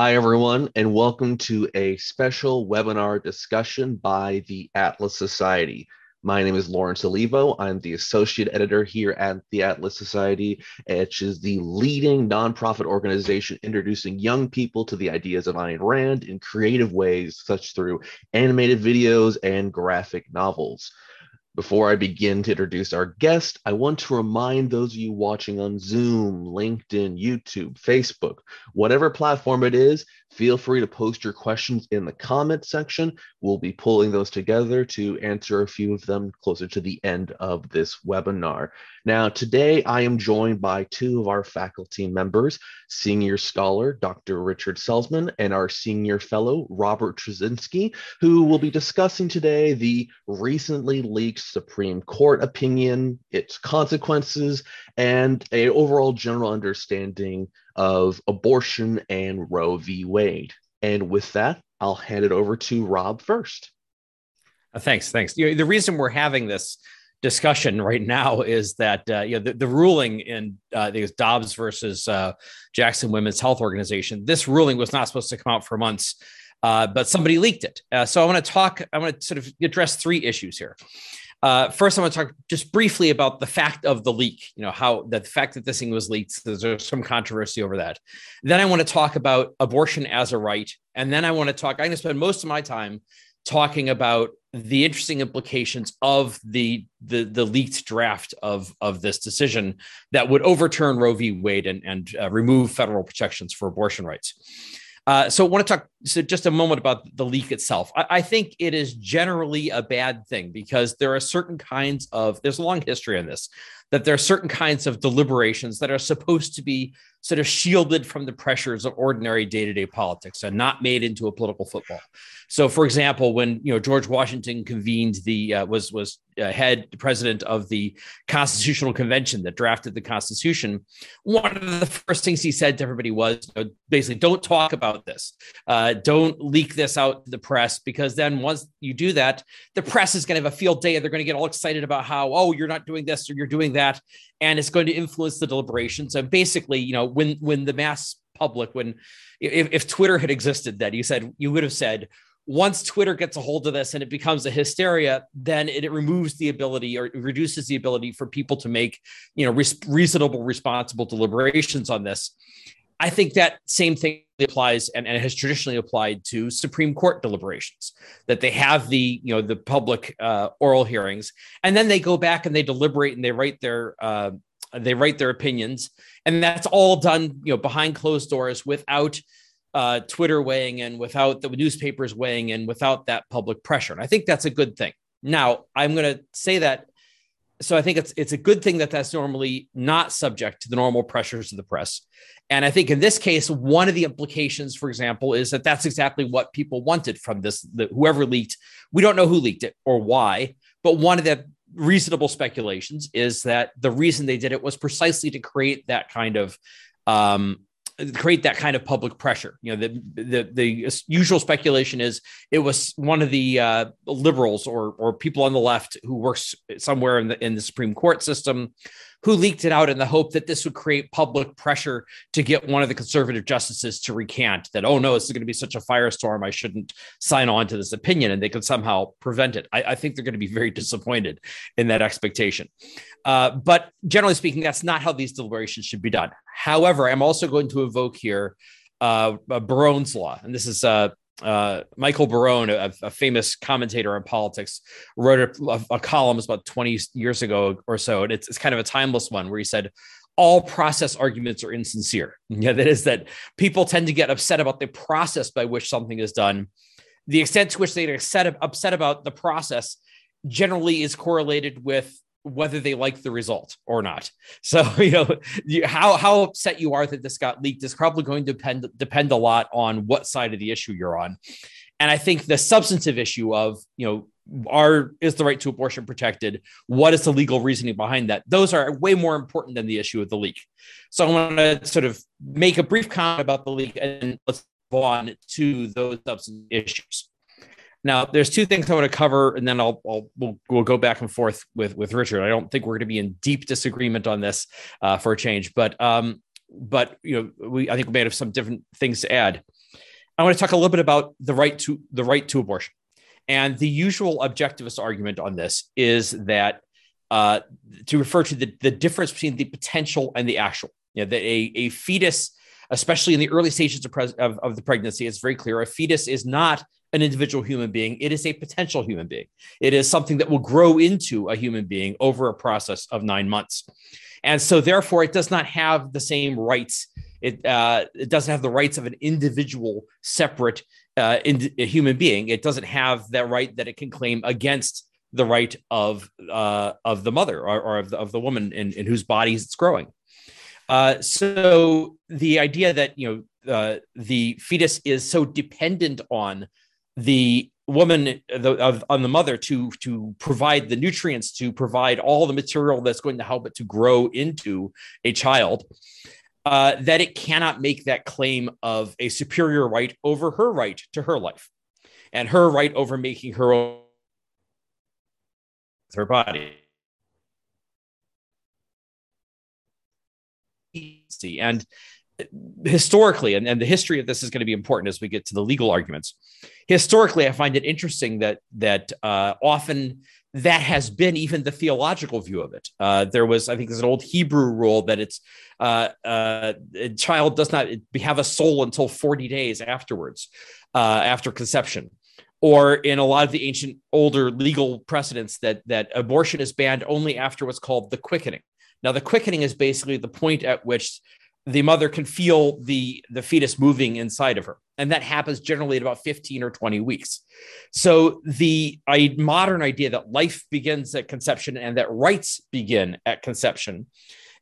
Hi, everyone, and welcome to a special webinar discussion by the Atlas Society. My name is Lawrence Olivo. I'm the associate editor here at the Atlas Society, which is the leading nonprofit organization introducing young people to the ideas of Ayn Rand in creative ways, such through animated videos and graphic novels. Before I begin to introduce our guest, I want to remind those of you watching on Zoom, LinkedIn, YouTube, Facebook, whatever platform it is, feel free to post your questions in the comment section. We'll be pulling those together to answer a few of them closer to the end of this webinar. Now, today I am joined by two of our faculty members, Senior Scholar Dr. Richard Salsman and our Senior Fellow Robert Tracinski, who will be discussing today the recently leaked Supreme Court opinion, its consequences, and a overall general understanding of abortion and Roe v. Wade. And with that, I'll hand it over to Rob first. Uh, thanks. Thanks. You know, the reason we're having this discussion right now is that uh, you know the, the ruling in uh, Dobbs versus uh, Jackson Women's Health Organization. This ruling was not supposed to come out for months, uh, but somebody leaked it. Uh, so I want to talk. I want to sort of address three issues here. Uh, first, I want to talk just briefly about the fact of the leak. You know how the fact that this thing was leaked. There's some controversy over that. Then I want to talk about abortion as a right, and then I want to talk. I'm going to spend most of my time talking about the interesting implications of the the, the leaked draft of of this decision that would overturn Roe v. Wade and and uh, remove federal protections for abortion rights. Uh, so I want to talk so just a moment about the leak itself. I, I, think it is generally a bad thing because there are certain kinds of there's a long history on this that there are certain kinds of deliberations that are supposed to be sort of shielded from the pressures of ordinary day-to-day politics and not made into a political football. So, for example, when you know George Washington convened the uh, was was uh, head president of the Constitutional Convention that drafted the Constitution, one of the first things he said to everybody was you know, basically, "Don't talk about this. Uh, Uh, don't leak this out to the press because then once you do that, the press is going to have a field day they're going to get all excited about how oh you're not doing this or you're doing that, and it's going to influence the deliberations. And basically, you know, when when the mass public when if, if Twitter had existed, then you said you would have said once Twitter gets a hold of this and it becomes a hysteria, then it, it removes the ability or reduces the ability for people to make, you know, res- reasonable, responsible deliberations on this. I think that same thing applies and, and has traditionally applied to Supreme Court deliberations that they have the, you know, the public uh, oral hearings and then they go back and they deliberate and they write their, uh, they write their opinions and that's all done, you know, behind closed doors without uh, Twitter weighing in, without the newspapers weighing in, without that public pressure. And I think that's a good thing. Now, I'm going to say that. So I think it's it's a good thing that that's normally not subject to the normal pressures of the press. And I think in this case, one of the implications, for example, is that that's exactly what people wanted from this. The, whoever leaked, we don't know who leaked it or why, but one of the reasonable speculations is that the reason they did it was precisely to create that kind of um, create that kind of public pressure. You know, the the the usual speculation is it was one of the uh, liberals or or people on the left who works somewhere in the in the Supreme Court system who leaked it out in the hope that this would create public pressure to get one of the conservative justices to recant that, oh no, this is going to be such a firestorm. I shouldn't sign on to this opinion. And they could somehow prevent it. I, I think they're going to be very disappointed in that expectation. Uh, but generally speaking, that's not how these deliberations should be done. However, I'm also going to evoke here uh, Barone's law. And this is uh, uh, Michael Barone, a, a, famous commentator on politics, wrote a, a, column about 20 years ago or so. And it's, it's kind of a timeless one where he said, all process arguments are insincere. Yeah, that is that people tend to get upset about the process by which something is done. The extent to which they get upset, upset about the process generally is correlated with whether they like the result or not. So, you know, you, how how upset you are that this got leaked is probably going to depend depend a lot on what side of the issue you're on. And I think the substantive issue of, you know, are is the right to abortion protected? What is the legal reasoning behind that? Those are way more important than the issue of the leak. So I want to sort of make a brief comment about the leak and let's move on to those substantive issues. Now, there's two things I want to cover, and then I'll, I'll we'll, we'll go back and forth with with Richard. I don't think we're going to be in deep disagreement on this uh, for a change, but um, but you know, we I think we may have some different things to add. I want to talk a little bit about the right to the right to abortion. And the usual objectivist argument on this is that uh, to refer to the, the difference between the potential and the actual. You know, that a, a fetus, especially in the early stages of, pres- of, of the pregnancy, it's very clear a fetus is not an individual human being. It is a potential human being. It is something that will grow into a human being over a process of nine months. And so, therefore, it does not have the same rights. It, uh, it doesn't have the rights of an individual, separate uh, in, human being. It doesn't have that right that it can claim against the right of uh, of the mother or, or of, the, of the woman in, in whose bodies it's growing. Uh, so the idea that you know uh, the fetus is so dependent on the woman the, of, on the mother to to provide the nutrients to provide all the material that's going to help it to grow into a child uh, that it cannot make that claim of a superior right over her right to her life and her right over making her own her body. And historically, and, and the history of this is going to be important as we get to the legal arguments. Historically, I find it interesting that that uh, often that has been even the theological view of it. Uh, there was, I think, there's an old Hebrew rule that it's uh, uh a child does not have a soul until 40 days afterwards, uh, after conception. Or in a lot of the ancient older legal precedents that that abortion is banned only after what's called the quickening. Now, the quickening is basically the point at which the mother can feel the the fetus moving inside of her. And that happens generally at about 15 or 20 weeks. So the a modern idea that life begins at conception and that rights begin at conception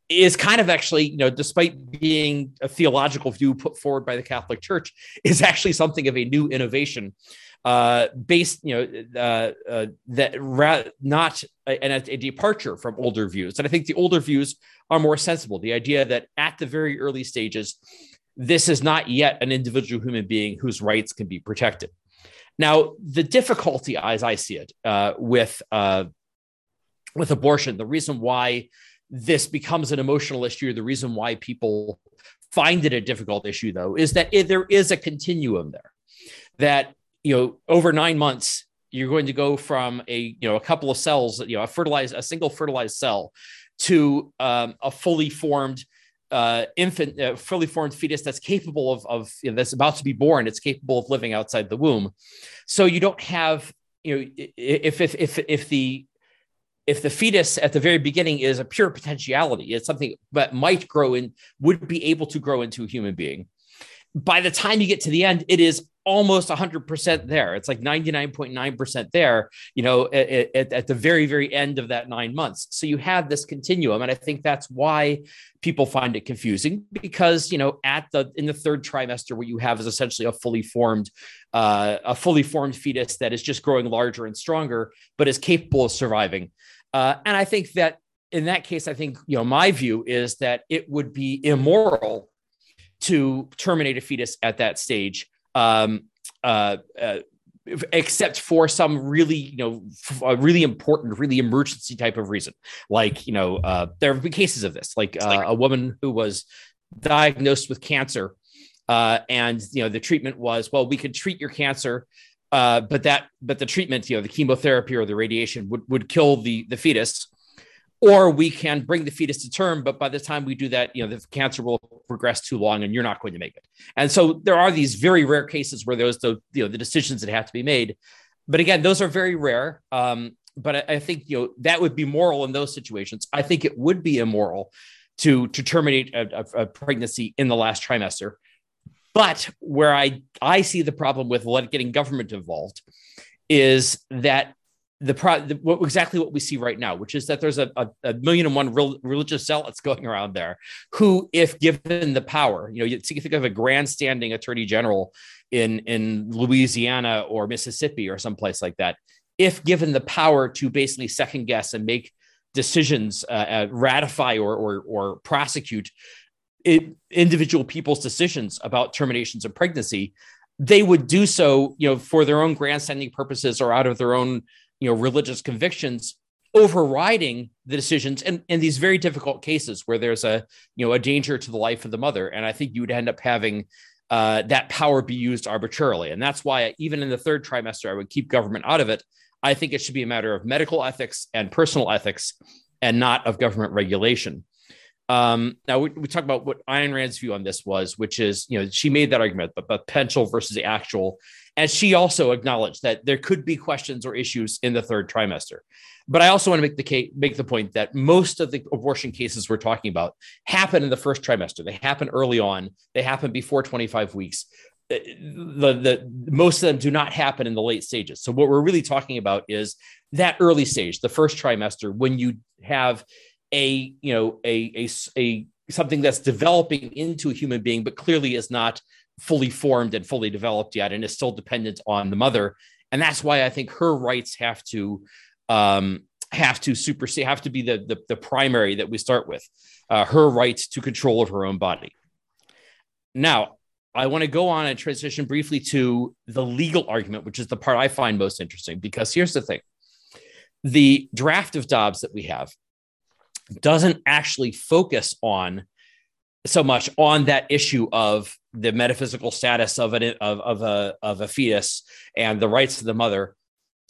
is kind of actually you know despite being a theological view put forward by the catholic church is actually something of a new innovation uh, based, you know, uh, uh, that ra- not a, a, a departure from older views. And I think the older views are more sensible. The idea that at the very early stages, this is not yet an individual human being whose rights can be protected. Now, the difficulty, as I see it, uh, with uh, with abortion, the reason why this becomes an emotional issue, the reason why people find it a difficult issue, though, is that it, there is a continuum there. That you know, over nine months, you're going to go from a you know a couple of cells, you know, a fertilized a single fertilized cell, to um, a fully formed uh, infant, uh, fully formed fetus that's capable of, of you know, that's about to be born. It's capable of living outside the womb. So you don't have, you know, if if if if the if the fetus at the very beginning is a pure potentiality, it's something that might grow and would be able to grow into a human being. By the time you get to the end, it is almost 100% there. It's like 99.9% there, you know, at, at, at, the very, very end of that nine months. So you have this continuum. And I think that's why people find it confusing because, you know, at the, in the third trimester, what you have is essentially a fully formed, uh, a fully formed fetus that is just growing larger and stronger, but is capable of surviving. Uh, and I think that in that case, I think, you know, my view is that it would be immoral to terminate a fetus at that stage um, uh, uh, except for some really, you know, a really important, really emergency type of reason. Like, you know, uh, there have been cases of this, like, uh, a woman who was diagnosed with cancer, uh, and you know, the treatment was, well, we could treat your cancer, uh, but that, but the treatment, you know, the chemotherapy or the radiation would would kill the the fetus or we can bring the fetus to term but by the time we do that you know the cancer will progress too long and you're not going to make it. And so there are these very rare cases where there's the you know the decisions that have to be made. But again those are very rare. Um, but I, I, think you know that would be moral in those situations. I think it would be immoral to to terminate a, a, a pregnancy in the last trimester. But where i i see the problem with getting government involved is that the, pro, the what, exactly what we see right now, which is that there's a, a, a million and one real, religious zealots going around there who, if given the power, you know, you think of a grandstanding attorney general in in Louisiana or Mississippi or someplace like that, if given the power to basically second guess and make decisions, uh, uh, ratify or or, or prosecute it, individual people's decisions about terminations of pregnancy, they would do so, you know, for their own grandstanding purposes or out of their own you know religious convictions overriding the decisions and in these very difficult cases where there's a you know a danger to the life of the mother and i think you would end up having uh, that power be used arbitrarily. And that's why, even in the third trimester, I would keep government out of it. I think it should be a matter of medical ethics and personal ethics and not of government regulation. Um, now we, we talk about what Ayn Rand's view on this was, which is, you know, she made that argument about potential versus the actual, and she also acknowledged that there could be questions or issues in the third trimester. But I also want to make the case, make the point that most of the abortion cases we're talking about happen in the first trimester. They happen early on. They happen before 25 weeks. The, the most of them do not happen in the late stages. So what we're really talking about is that early stage, the first trimester, when you have a you know a a, a something that's developing into a human being, but clearly is not fully formed and fully developed yet, and is still dependent on the mother. And that's why I think her rights have to um, have to supersede, have to be the, the, the primary that we start with, uh, her rights to control of her own body. Now, I want to go on and transition briefly to the legal argument, which is the part I find most interesting, because here's the thing the draft of Dobbs that we have doesn't actually focus on so much on that issue of the metaphysical status of, an, of, of, a, of a fetus and the rights of the mother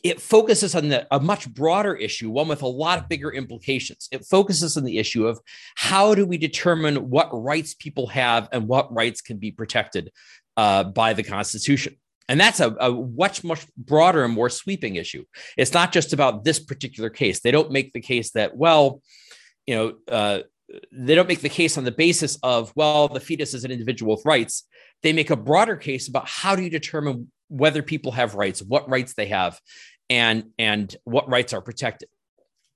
it focuses on the, a much broader issue, one with a lot of bigger implications. It focuses on the issue of how do we determine what rights people have and what rights can be protected uh, by the Constitution. And that's a, a, much, much broader and more sweeping issue. It's not just about this particular case. They don't make the case that, well, you know, uh, they don't make the case on the basis of, well, the fetus is an individual with rights. They make a broader case about how do you determine whether people have rights, what rights they have, and and what rights are protected.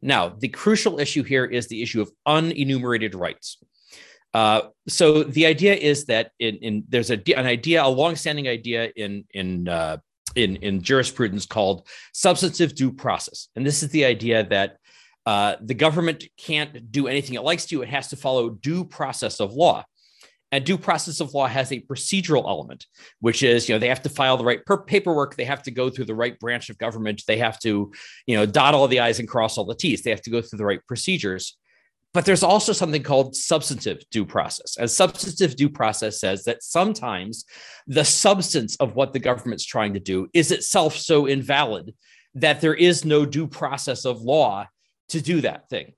Now, the crucial issue here is the issue of unenumerated rights. Uh, so the idea is that in, in there's a, an idea, a longstanding idea in in uh, in in jurisprudence called substantive due process, and this is the idea that uh, the government can't do anything it likes to; it has to follow due process of law. And due process of law has a procedural element, which is, you know, they have to file the right per- paperwork, they have to go through the right branch of government, they have to, you know, dot all the I's and cross all the T's, they have to go through the right procedures. But there's also something called substantive due process. And substantive due process says that sometimes the substance of what the government's trying to do is itself so invalid that there is no due process of law to do that thing.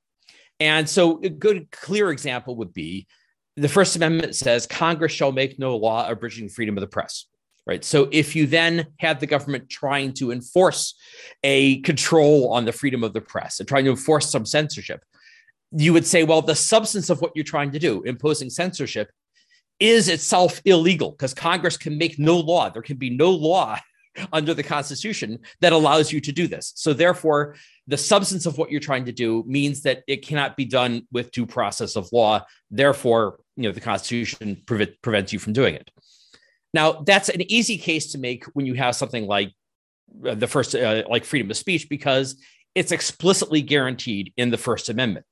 And so a good clear example would be the First Amendment says Congress shall make no law abridging freedom of the press. Right. So if you then have the government trying to enforce a control on the freedom of the press and trying to enforce some censorship, you would say, well, the substance of what you're trying to do, imposing censorship, is itself illegal because Congress can make no law. There can be no law under the Constitution that allows you to do this. So, therefore, the substance of what you're trying to do means that it cannot be done with due process of law. Therefore, you know the Constitution pre- prevents you from doing it. Now, that's an easy case to make when you have something like uh, the first, uh, like freedom of speech, because it's explicitly guaranteed in the First Amendment.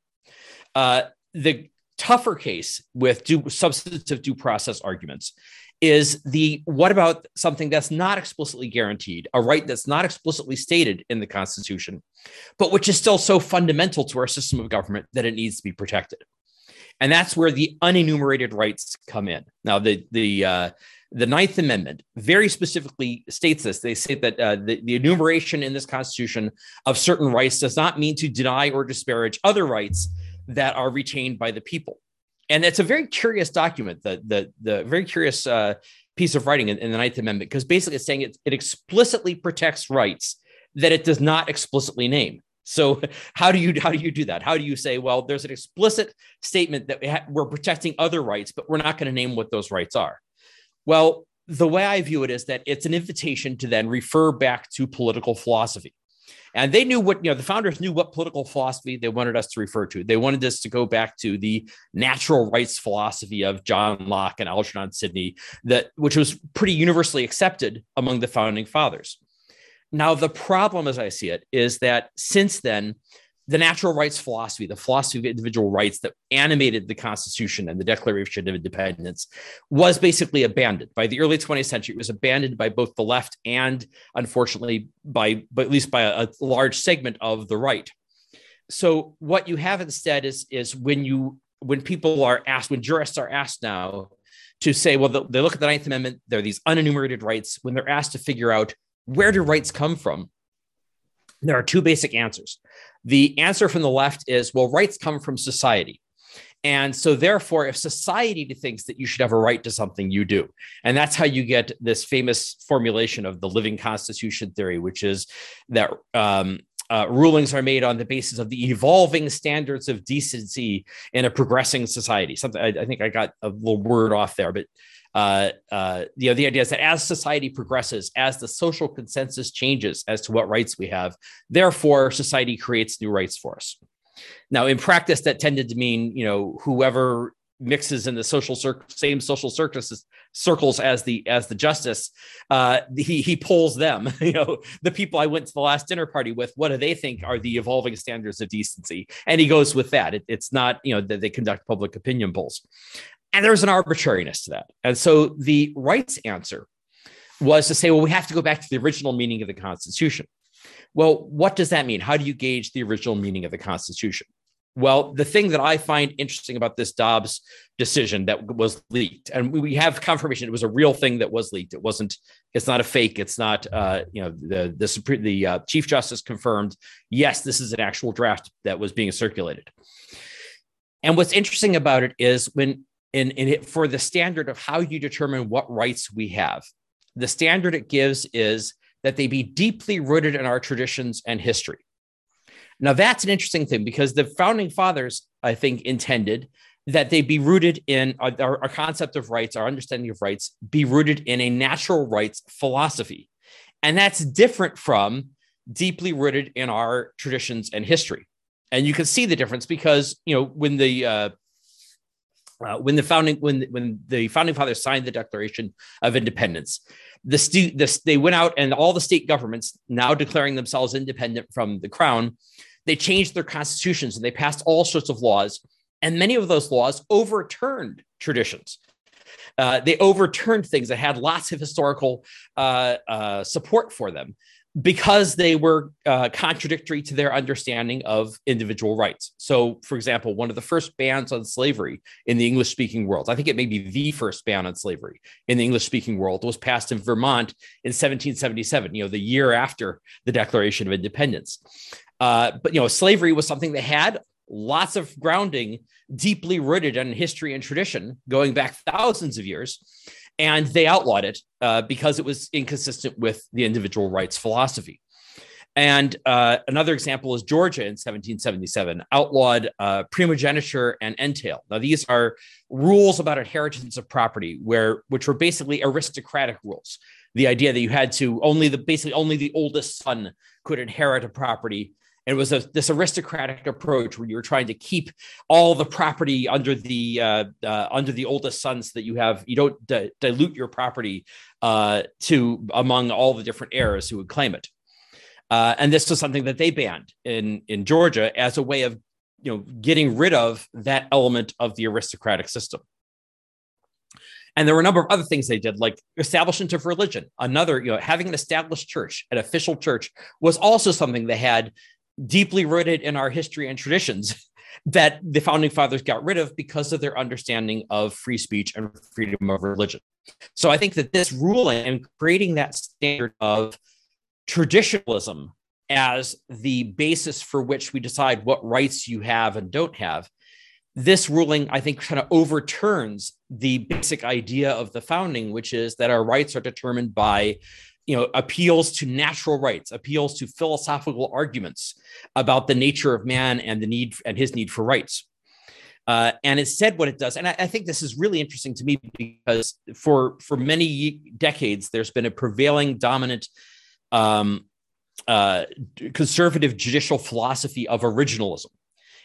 Uh, the tougher case with due, substantive due process arguments is the what about something that's not explicitly guaranteed, a right that's not explicitly stated in the Constitution, but which is still so fundamental to our system of government that it needs to be protected. And that's where the unenumerated rights come in. Now, the the uh, the Ninth Amendment very specifically states this. They say that uh, the, the enumeration in this Constitution of certain rights does not mean to deny or disparage other rights that are retained by the people and it's a very curious document, the the the very curious uh, piece of writing in, in, the Ninth Amendment, because basically it's saying it, it explicitly protects rights that it does not explicitly name. So how do you how do you do that? How do you say, well, there's an explicit statement that we ha- we're protecting other rights, but we're not going to name what those rights are? Well, the way I view it is that it's an invitation to then refer back to political philosophy. And they knew what, you know, the founders knew what political philosophy they wanted us to refer to. They wanted us to go back to the natural rights philosophy of John Locke and Algernon Sidney, that which was pretty universally accepted among the founding fathers. Now, the problem, as I see it, is that since then, the natural rights philosophy, the philosophy of individual rights that animated the Constitution and the Declaration of Independence, was basically abandoned. By the early 20th century, it was abandoned by both the left and, unfortunately, by but at least by a, a large segment of the right. So what you have instead is is when you when people are asked, when jurists are asked now to say, well, they look at the Ninth Amendment, there are these unenumerated rights. When they're asked to figure out where do rights come from, there are two basic answers. The answer from the left is, well, rights come from society. And so, therefore, if society thinks that you should have a right to something, you do. And that's how you get this famous formulation of the living constitution theory, which is that um, uh, rulings are made on the basis of the evolving standards of decency in a progressing society. Something I, I think I got a little word off there, but uh, uh, you know, the idea is that as society progresses, as the social consensus changes as to what rights we have, therefore society creates new rights for us. Now, in practice, that tended to mean, you know, whoever mixes in the social cir- same social circus circles as the as the justice uh he he pulls them. You know the people i went to the last dinner party with what do they think are the evolving standards of decency? And he goes with that. It, it's not you know that they conduct public opinion polls and there's an arbitrariness to that and so the rights answer was to say well we have to go back to the original meaning of the constitution well, what does that mean? How do you gauge the original meaning of the Constitution? Well, the thing that I find interesting about this Dobbs decision that was leaked, and we have confirmation it was a real thing that was leaked. It wasn't. It's not a fake. It's not. Uh, you know, the the Supreme, the uh, Chief Justice confirmed. Yes, this is an actual draft that was being circulated. And what's interesting about it is when in, in it, for the standard of how you determine what rights we have, the standard it gives is that they be deeply rooted in our traditions and history. Now, that's an interesting thing because the founding fathers, I think, intended that they be rooted in our, our, concept of rights, our understanding of rights, be rooted in a natural rights philosophy. And that's different from deeply rooted in our traditions and history. And you can see the difference because, you know, when the uh, uh, when the founding when when the founding fathers signed the Declaration of Independence, the, the they went out and all the state governments now declaring themselves independent from the crown, they changed their constitutions and they passed all sorts of laws, and many of those laws overturned traditions. Uh, they overturned things that had lots of historical uh, uh, support for them because they were uh, contradictory to their understanding of individual rights. So, for example, one of the first bans on slavery in the English speaking world, I think it may be the first ban on slavery in the English speaking world, was passed in Vermont in 1777, you know, the year after the Declaration of Independence. Uh, but, you know, slavery was something that had lots of grounding deeply rooted in history and tradition going back thousands of years and they outlawed it uh, because it was inconsistent with the individual rights philosophy. And uh, another example is Georgia in 1777 outlawed uh, primogeniture and entail. Now, these are rules about inheritance of property, where which were basically aristocratic rules. The idea that you had to only the basically only the oldest son could inherit a property it was a, this aristocratic approach where you were trying to keep all the property under the uh, uh, under the oldest son, so that you have you don't di- dilute your property uh, to among all the different heirs who would claim it. Uh, and this was something that they banned in in Georgia as a way of you know getting rid of that element of the aristocratic system. And there were a number of other things they did, like establishment of religion. Another, you know, having an established church, an official church, was also something they had deeply rooted in our history and traditions that the founding fathers got rid of because of their understanding of free speech and freedom of religion. So I think that this ruling and creating that standard of traditionalism as the basis for which we decide what rights you have and don't have, this ruling, I think, kind of overturns the basic idea of the founding, which is that our rights are determined by you know appeals to natural rights appeals to philosophical arguments about the nature of man and the need and his need for rights. Uh, and instead what it does. And I, I, think this is really interesting to me because for for many decades there's been a prevailing dominant um, uh, conservative judicial philosophy of originalism.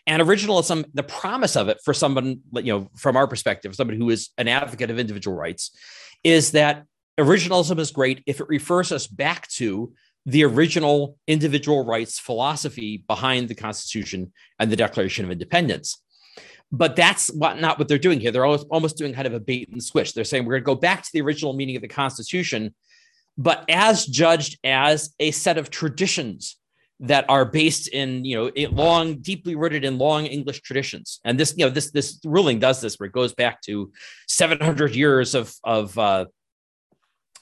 And originalism the promise of it for someone you know from our perspective somebody who is an advocate of individual rights is that originalism is great if it refers us back to the original individual rights philosophy behind the Constitution and the Declaration of Independence. But that's what, not what they're doing here. They're almost, almost doing kind of a bait and switch. They're saying we're going to go back to the original meaning of the Constitution, but as judged as a set of traditions that are based in you know long deeply rooted in long english traditions and this you know this this ruling does this where it goes back to 700 years of of uh,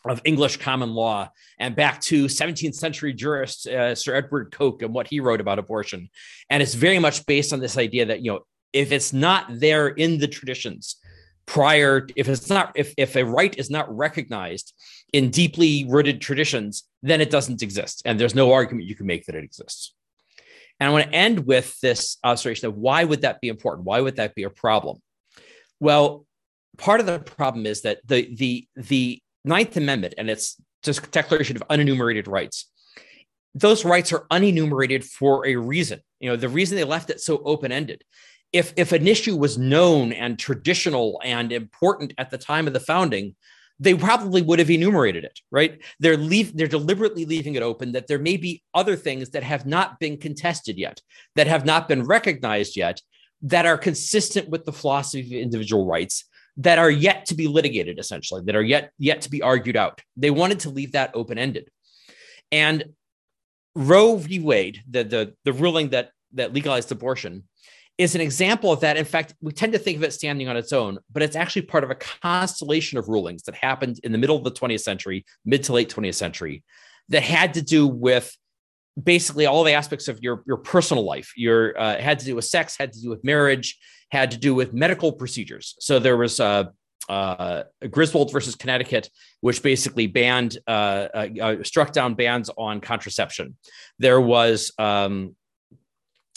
of English common law and back to 17th century jurist uh, Sir Edward Coke and what he wrote about abortion. And it's very much based on this idea that, you know, if it's not there in the traditions prior, if it's not, if, if a right is not recognized in deeply rooted traditions, then it doesn't exist. And there's no argument you can make that it exists. And I want to end with this observation of why would that be important? Why would that be a problem? Well, part of the problem is that the the the Ninth Amendment and its just Declaration of Unenumerated Rights, those rights are unenumerated for a reason. You know, the reason they left it so open ended. If, if an issue was known and traditional and important at the time of the founding, they probably would have enumerated it, right? They're leave, they're deliberately leaving it open that there may be other things that have not been contested yet, that have not been recognized yet, that are consistent with the philosophy of individual rights that are yet to be litigated, essentially, that are yet yet to be argued out. They wanted to leave that open ended, and Roe v. Wade, the the the ruling that that legalized abortion, is an example of that. In fact, we tend to think of it standing on its own, but it's actually part of a constellation of rulings that happened in the middle of the 20th century, mid to late 20th century, that had to do with basically all the aspects of your your personal life. Your uh, had to do with sex, had to do with marriage, had to do with medical procedures. So there was uh, uh, Griswold versus Connecticut, which basically banned, uh, uh, uh struck down bans on contraception. There was um,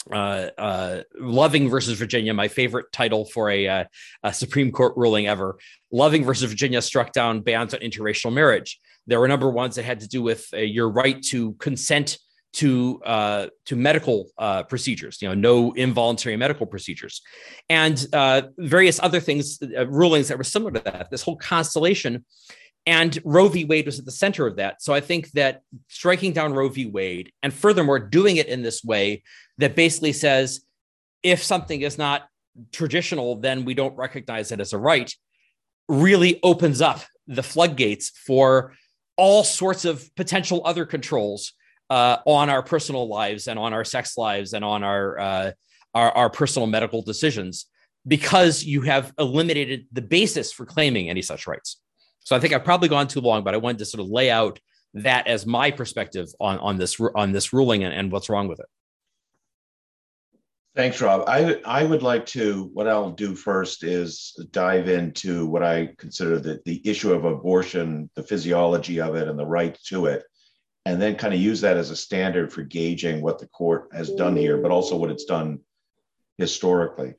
Loving versus Virginia, my favorite title for a, a, Supreme Court ruling ever. Loving versus Virginia struck down bans on interracial marriage. There were number ones that had to do with your right to consent to uh, to medical uh, procedures, you know, no involuntary medical procedures, and uh, various other things, uh, rulings that were similar to that. This whole constellation, and Roe v. Wade was at the center of that. So I think that striking down Roe v. Wade, and furthermore doing it in this way that basically says, if something is not traditional, then we don't recognize it as a right, really opens up the floodgates for all sorts of potential other controls uh, on our personal lives and on our sex lives and on our, uh, our, our personal medical decisions because you have eliminated the basis for claiming any such rights. So I think I've probably gone too long, but I wanted to sort of lay out that as my perspective on, on this on this ruling and, and what's wrong with it. Thanks, Rob. I I would like to. What I'll do first is dive into what I consider the the issue of abortion, the physiology of it, and the right to it, and then kind of use that as a standard for gauging what the court has done here, but also what it's done historically.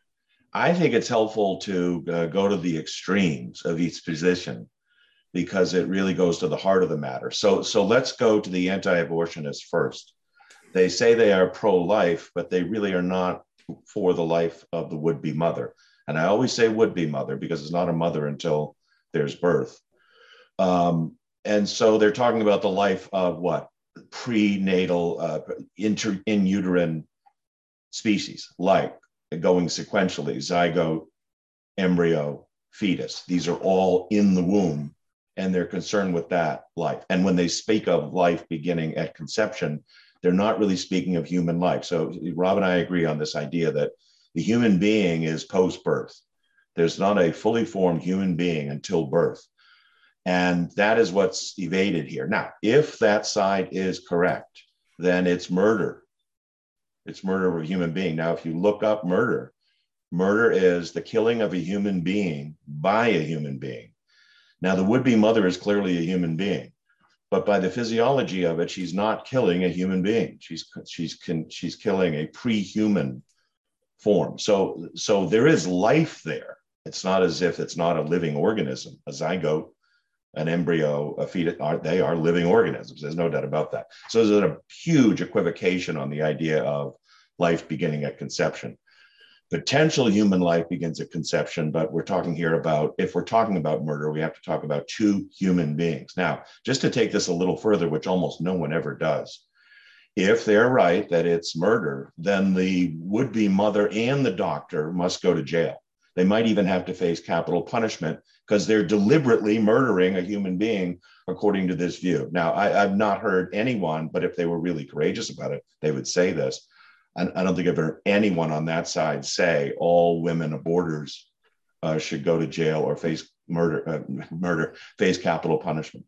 I think it's helpful to uh, go to the extremes of each position because it really goes to the heart of the matter. So, so let's go to the anti-abortionists first. They say they are pro-life, but they really are not for the life of the would-be mother. And I always say would-be mother because it's not a mother until there's birth. Um, and so they're talking about the life of what prenatal uh, inter, in uterine species, like going sequentially, zygote, embryo, fetus. These are all in the womb, and they're concerned with that life. And when they speak of life beginning at conception, they're not really speaking of human life. So Rob and I agree on this idea that the human being is post birth. There's not a fully formed human being until birth. And that is what's evaded here. Now, if that side is correct, then it's murder. It's murder of a human being. Now, if you look up murder, murder is the killing of a human being by a human being. Now, the would be mother is clearly a human being, but by the physiology of it, she's not killing a human being. She's, she's, she's killing a pre human form. So, so there is life there. It's not as if it's not a living organism. A zygote an embryo, a fetus, are, they are living organisms. There's no doubt about that. So there's a huge equivocation on the idea of life beginning at conception. Potential human life begins at conception, but we're talking here about, if we're talking about murder, we have to talk about two human beings. Now, just to take this a little further, which almost no one ever does, if they're right that it's murder, then the would be mother and the doctor must go to jail. They might even have to face capital punishment because they're deliberately murdering a human being according to this view. Now, I, have not heard anyone, but if they were really courageous about it, they would say this. I, I don't think I've heard anyone on that side say all women aborters uh, should go to jail or face murder, uh, murder, face capital punishment.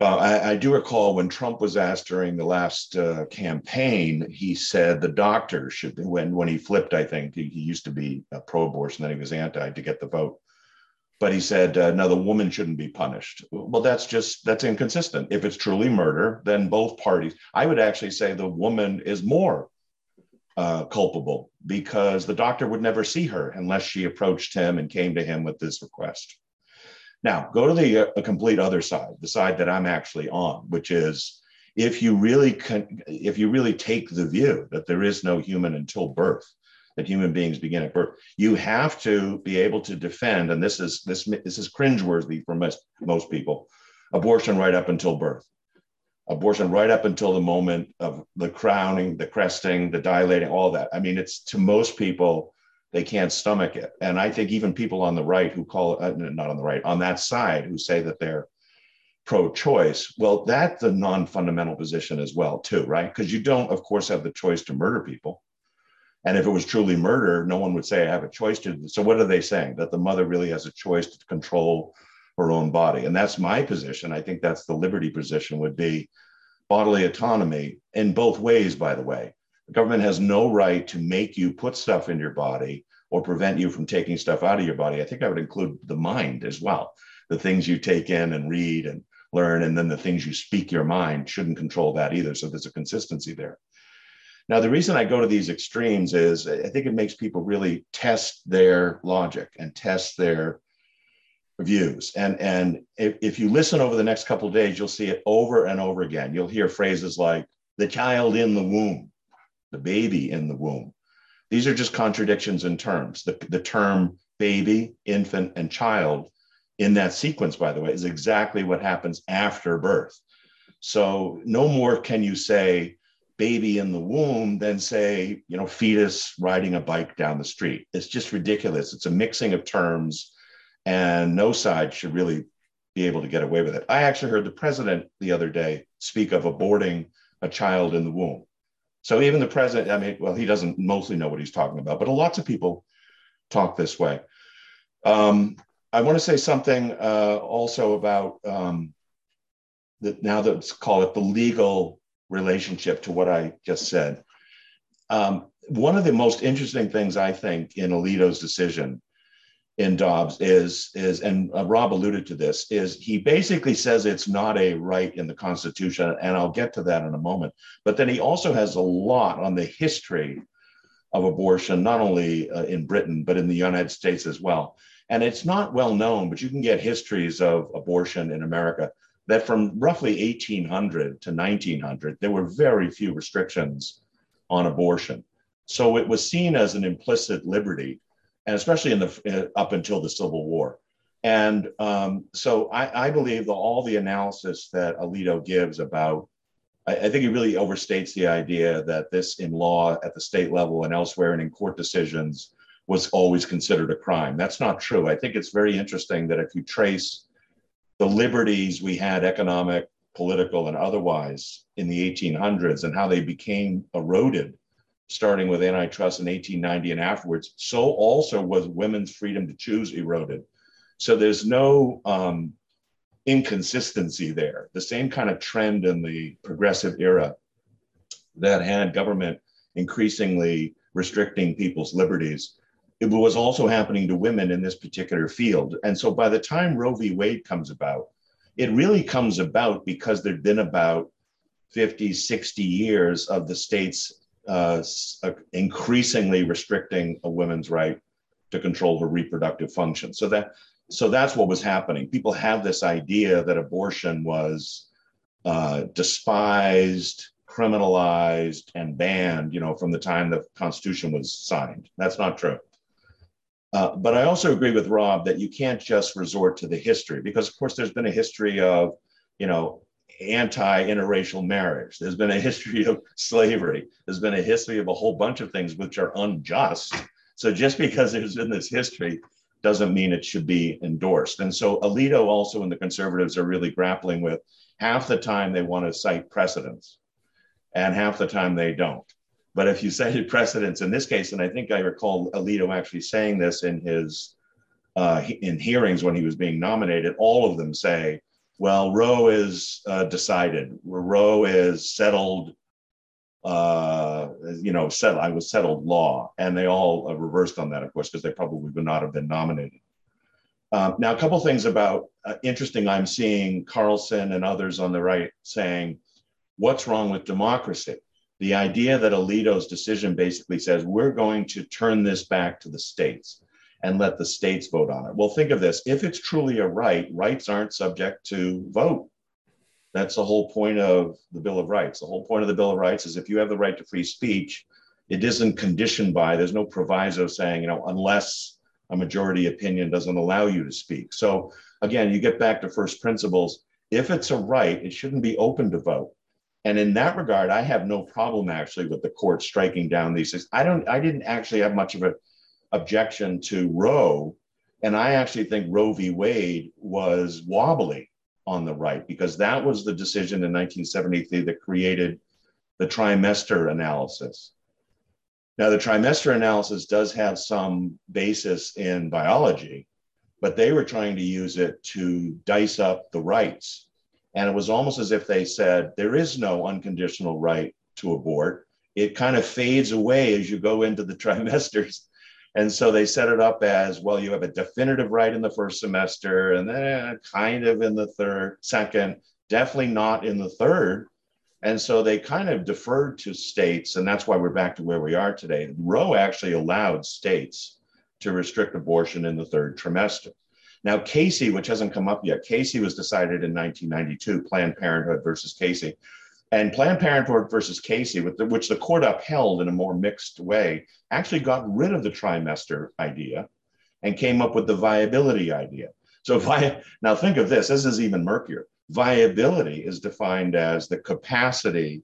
Uh, I, I, do recall when Trump was asked during the last uh, campaign, he said the doctor should be, when, when he flipped, I think, he, he used to be pro abortion, then he was anti to get the vote. But he said, uh, no, the woman shouldn't be punished. Well, that's just, that's inconsistent. If it's truly murder, then both parties, I would actually say the woman is more uh, culpable because the doctor would never see her unless she approached him and came to him with this request. Now, go to the uh, complete other side, the side that I'm actually on, which is if you really can, if you really take the view that there is no human until birth, that human beings begin at birth, you have to be able to defend, and this is this this is cringeworthy for most most people, abortion right up until birth, abortion right up until the moment of the crowning, the cresting, the dilating, all that. I mean, it's to most people they can't stomach it. And I think even people on the right who call it, uh, not on the right, on that side who say that they're pro-choice, well, that's a non-fundamental position as well, too, right? Because you don't, of course, have the choice to murder people. And if it was truly murder, no one would say I have a choice to. So what are they saying? That the mother really has a choice to control her own body. And that's my position. I think that's the liberty position would be bodily autonomy in both ways, by the way. The government has no right to make you put stuff in your body or prevent you from taking stuff out of your body. I think I would include the mind as well. The things you take in and read and learn, and then the things you speak your mind shouldn't control that either. So there's a consistency there. Now, the reason I go to these extremes is I think it makes people really test their logic and test their views. And, and if, if you listen over the next couple days, you'll see it over and over again. You'll hear phrases like the child in the womb, the baby in the womb. These are just contradictions in terms. The, the term baby, infant, and child in that sequence, by the way, is exactly what happens after birth. So no more can you say baby in the womb than say, you know, fetus riding a bike down the street. It's just ridiculous. It's a mixing of terms, and no side should really be able to get away with it. I actually heard the president the other day speak of aborting a child in the womb. So even the president, I mean, well, he doesn't mostly know what he's talking about, but lots of people talk this way. Um, I want to say something uh, also about um, that now let's call it the legal relationship to what I just said. Um, one of the most interesting things I think in Alito's decision in Dobbs is is and uh, Rob alluded to this is he basically says it's not a right in the Constitution, and I'll get to that in a moment. But then he also has a lot on the history of abortion, not only uh, in Britain but in the United States as well. And it's not well known, but you can get histories of abortion in America that from roughly 1800 to 1900 there were very few restrictions on abortion. So it was seen as an implicit liberty and especially in the uh, up until the Civil War. And um, so I, I, believe that all the analysis that Alito gives about, I, I, think he really overstates the idea that this in law at the state level and elsewhere and in court decisions was always considered a crime. That's not true. I think it's very interesting that if you trace the liberties we had, economic, political, and otherwise, in the 1800s and how they became eroded starting with antitrust in 1890 and afterwards, so also was women's freedom to choose eroded. So there's no um, inconsistency there. The same kind of trend in the progressive era that had government increasingly restricting people's liberties. It was also happening to women in this particular field. And so by the time Roe v. Wade comes about, it really comes about because there'd been about 50, 60 years of the states uh, uh, increasingly restricting a woman's right to control her reproductive function. So that so that's what was happening. People have this idea that abortion was uh, despised, criminalized, and banned. You know, from the time the Constitution was signed. That's not true. Uh, but I also agree with Rob that you can't just resort to the history because, of course, there's been a history of, you know, anti interracial marriage. There's been a history of slavery. There's been a history of a whole bunch of things which are unjust. So just because there's been this history doesn't mean it should be endorsed. And so Alito also and the conservatives are really grappling with half the time they want to cite precedents and half the time they don't. But if you cited precedents in this case, and I think I recall Alito actually saying this in his uh, in hearings when he was being nominated, all of them say, "Well, Roe is uh, decided. Roe is settled. Uh, you know, settled. I was settled law," and they all uh, reversed on that, of course, because they probably would not have been nominated. Um, now, a couple things about uh, interesting. I'm seeing Carlson and others on the right saying, "What's wrong with democracy?" the idea that Alito's decision basically says we're going to turn this back to the states and let the states vote on it. Well, think of this if it's truly a right, rights aren't subject to vote. That's the whole point of the Bill of Rights. The whole point of the Bill of Rights is if you have the right to free speech, it isn't conditioned by, there's no proviso saying, you know, unless a majority opinion doesn't allow you to speak. So again, you get back to first principles. If it's a right, it shouldn't be open to vote. And in that regard, I have no problem actually with the court striking down these things. I don't, I didn't actually have much of an objection to Roe. And I actually think Roe v. Wade was wobbly on the right because that was the decision in 1973 that created the trimester analysis. Now, the trimester analysis does have some basis in biology, but they were trying to use it to dice up the rights and it was almost as if they said, there is no unconditional right to abort. It kind of fades away as you go into the trimesters. And so they set it up as well, you have a definitive right in the first semester, and then eh, kind of in the third, second, definitely not in the third. And so they kind of deferred to states, and that's why we're back to where we are today. Roe actually allowed states to restrict abortion in the third trimester. Now, Casey, which hasn't come up yet, Casey was decided in 1992, Planned Parenthood versus Casey. And Planned Parenthood versus Casey, which the court upheld in a more mixed way, actually got rid of the trimester idea and came up with the viability idea. So, vi- now think of this this is even murkier. Viability is defined as the capacity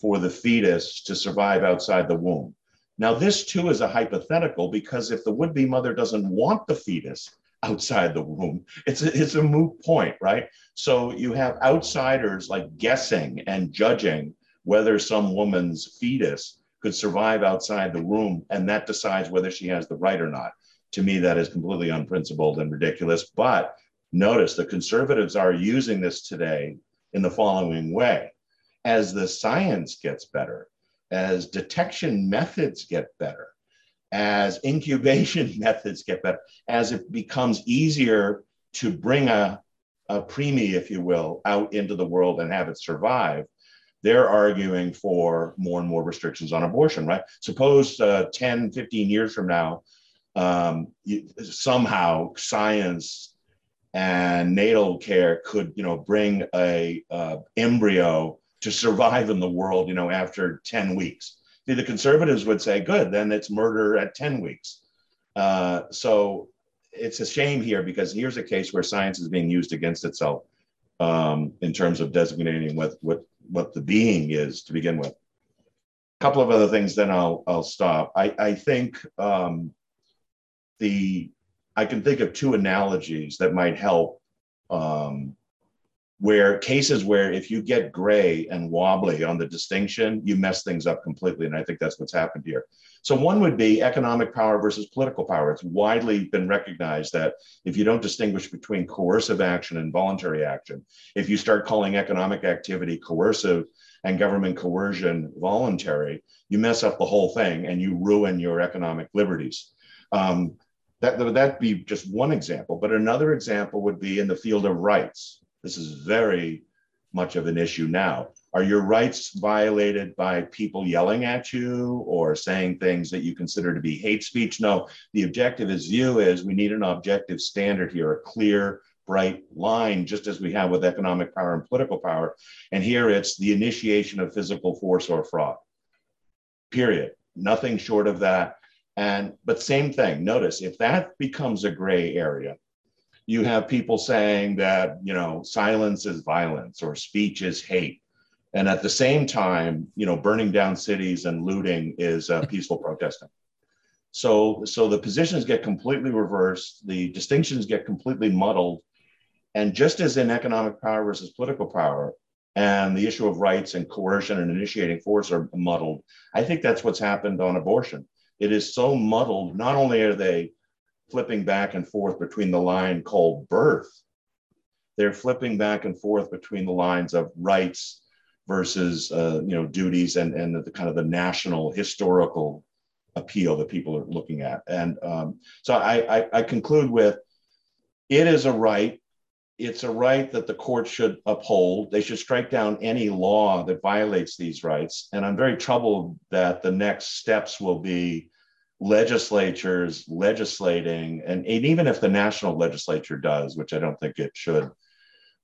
for the fetus to survive outside the womb. Now, this too is a hypothetical because if the would be mother doesn't want the fetus, outside the womb. It's a, it's a moot point, right? So you have outsiders like guessing and judging whether some woman's fetus could survive outside the womb, and that decides whether she has the right or not. To me, that is completely unprincipled and ridiculous. But notice the conservatives are using this today in the following way as the science gets better, as detection methods get better, as incubation methods get better, as it becomes easier to bring a, a preemie, if you will, out into the world and have it survive, they're arguing for more and more restrictions on abortion, right? Suppose uh, 10, 15 years from now, um, somehow science and natal care could, you know, bring a uh, embryo to survive in the world, you know, after 10 weeks the conservatives would say, good, then it's murder at 10 weeks. Uh, so it's a shame here because here's a case where science is being used against itself um, in terms of designating what, what, what the being is to begin with. A couple of other things, then I'll, I'll stop. I, I think um, the, I can think of two analogies that might help um, where cases where if you get gray and wobbly on the distinction, you mess things up completely. And I think that's what's happened here. So one would be economic power versus political power. It's widely been recognized that if you don't distinguish between coercive action and voluntary action, if you start calling economic activity coercive and government coercion voluntary, you mess up the whole thing and you ruin your economic liberties. Um, that would be just one example, but another example would be in the field of rights this is very much of an issue now. Are your rights violated by people yelling at you or saying things that you consider to be hate speech? No, the Objectivist view is we need an objective standard here, a clear, bright line, just as we have with economic power and political power. And here it's the initiation of physical force or fraud. Period. Nothing short of that. And but same thing. Notice if that becomes a gray area, you have people saying that you know silence is violence or speech is hate and at the same time you know burning down cities and looting is uh, peaceful protesting So, so the positions get completely reversed, the distinctions get completely muddled. And just as in economic power versus political power, and the issue of rights and coercion and initiating force are muddled, I think that's what's happened on abortion. It is so muddled. Not only are they flipping back and forth between the line called birth, they're flipping back and forth between the lines of rights versus uh, you know duties and and the kind of the national historical appeal that people are looking at. And um, so I, I, I conclude with it is a right. It's a right that the court should uphold. They should strike down any law that violates these rights. And I'm very troubled that the next steps will be legislatures legislating, and, and even if the national legislature does, which I don't think it should,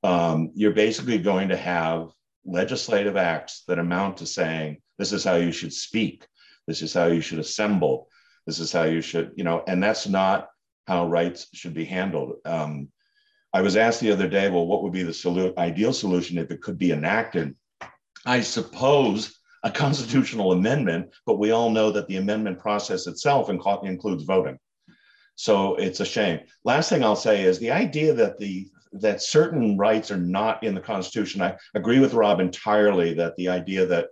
um, you're basically going to have legislative acts that amount to saying this is how you should speak this is how you should assemble. This is how you should, you know, and that's not how rights should be handled. Um, I was asked the other day, well, what would be the solu- ideal solution if it could be enacted? I suppose a constitutional amendment, but we all know that the amendment process itself inc- includes voting. So it's a shame. Last thing I'll say is the idea that the that certain rights are not in the Constitution. I agree with Rob entirely that the idea that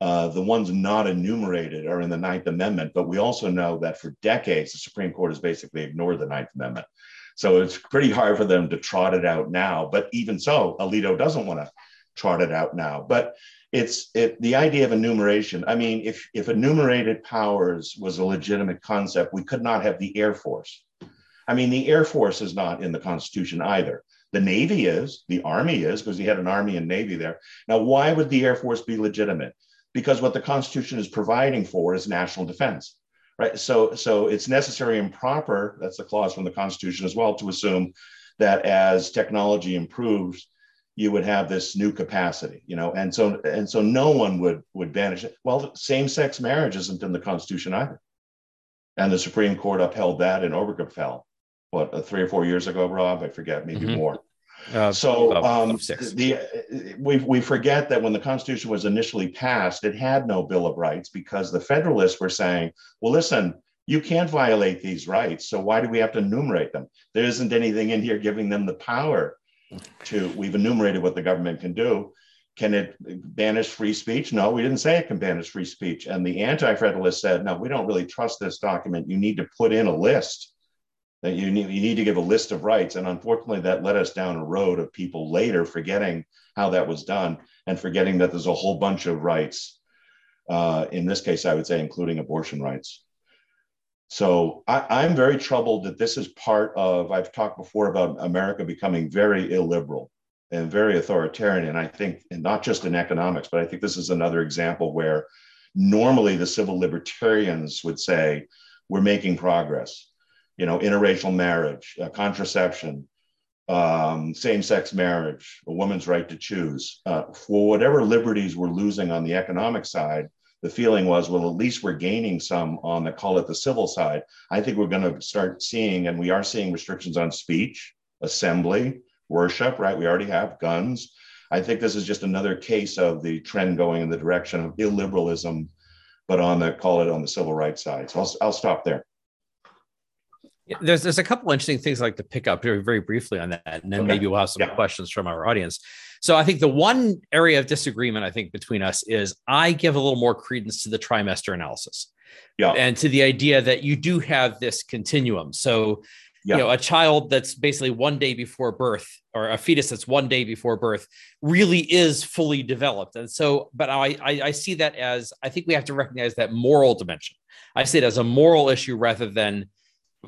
uh, the ones not enumerated are in the Ninth Amendment, but we also know that for decades, the Supreme Court has basically ignored the Ninth Amendment. So it's pretty hard for them to trot it out now. But even so, Alito doesn't want to trot it out now. But it's it, the idea of enumeration. I mean, if, if enumerated powers was a legitimate concept, we could not have the Air Force. I mean, the Air Force is not in the Constitution either. The Navy is, the Army is, because you had an Army and Navy there. Now, why would the Air Force be legitimate? because what the Constitution is providing for is national defense, right? So, so it's necessary and proper. That's the clause from the Constitution as well to assume that as technology improves, you would have this new capacity, you know, and so and so no one would would banish it. Well, same-sex marriage isn't in the Constitution either, and the Supreme Court upheld that in Obergefell, what uh, three or four years ago, Rob? I forget, maybe mm-hmm. more. Uh, so um, the we we forget that when the Constitution was initially passed, it had no Bill of Rights because the Federalists were saying, "Well, listen, you can't violate these rights, so why do we have to enumerate them? There isn't anything in here giving them the power to. We've enumerated what the government can do. Can it banish free speech? No, we didn't say it can banish free speech. And the Anti-Federalists said, no, we don't really trust this document. You need to put in a list." that you need, you need to give a list of rights. And unfortunately, that led us down a road of people later forgetting how that was done and forgetting that there's a whole bunch of rights. Uh, in this case, I would say, including abortion rights. So I, am very troubled that this is part of, I've talked before about America becoming very illiberal and very authoritarian. And I think, and not just in economics, but I think this is another example where normally the civil libertarians would say, we're making progress you know, interracial marriage, uh, contraception, um, same-sex marriage, a woman's right to choose. Uh, for whatever liberties we're losing on the economic side, the feeling was, well, at least we're gaining some on the call it the civil side. I think we're going to start seeing, and we are seeing restrictions on speech, assembly, worship. Right? We already have guns. I think this is just another case of the trend going in the direction of illiberalism, but on the call it on the civil rights side. So I'll, I'll stop there. There's there's a couple interesting things I'd like to pick up very very briefly on that, and then okay. maybe we'll have some yeah. questions from our audience. So I think the one area of disagreement I think between us is I give a little more credence to the trimester analysis, yeah, and to the idea that you do have this continuum. So yeah. you know a child that's basically one day before birth or a fetus that's one day before birth really is fully developed and so but I, I, I see that as i think we have to recognize that moral dimension i see it as a moral issue rather than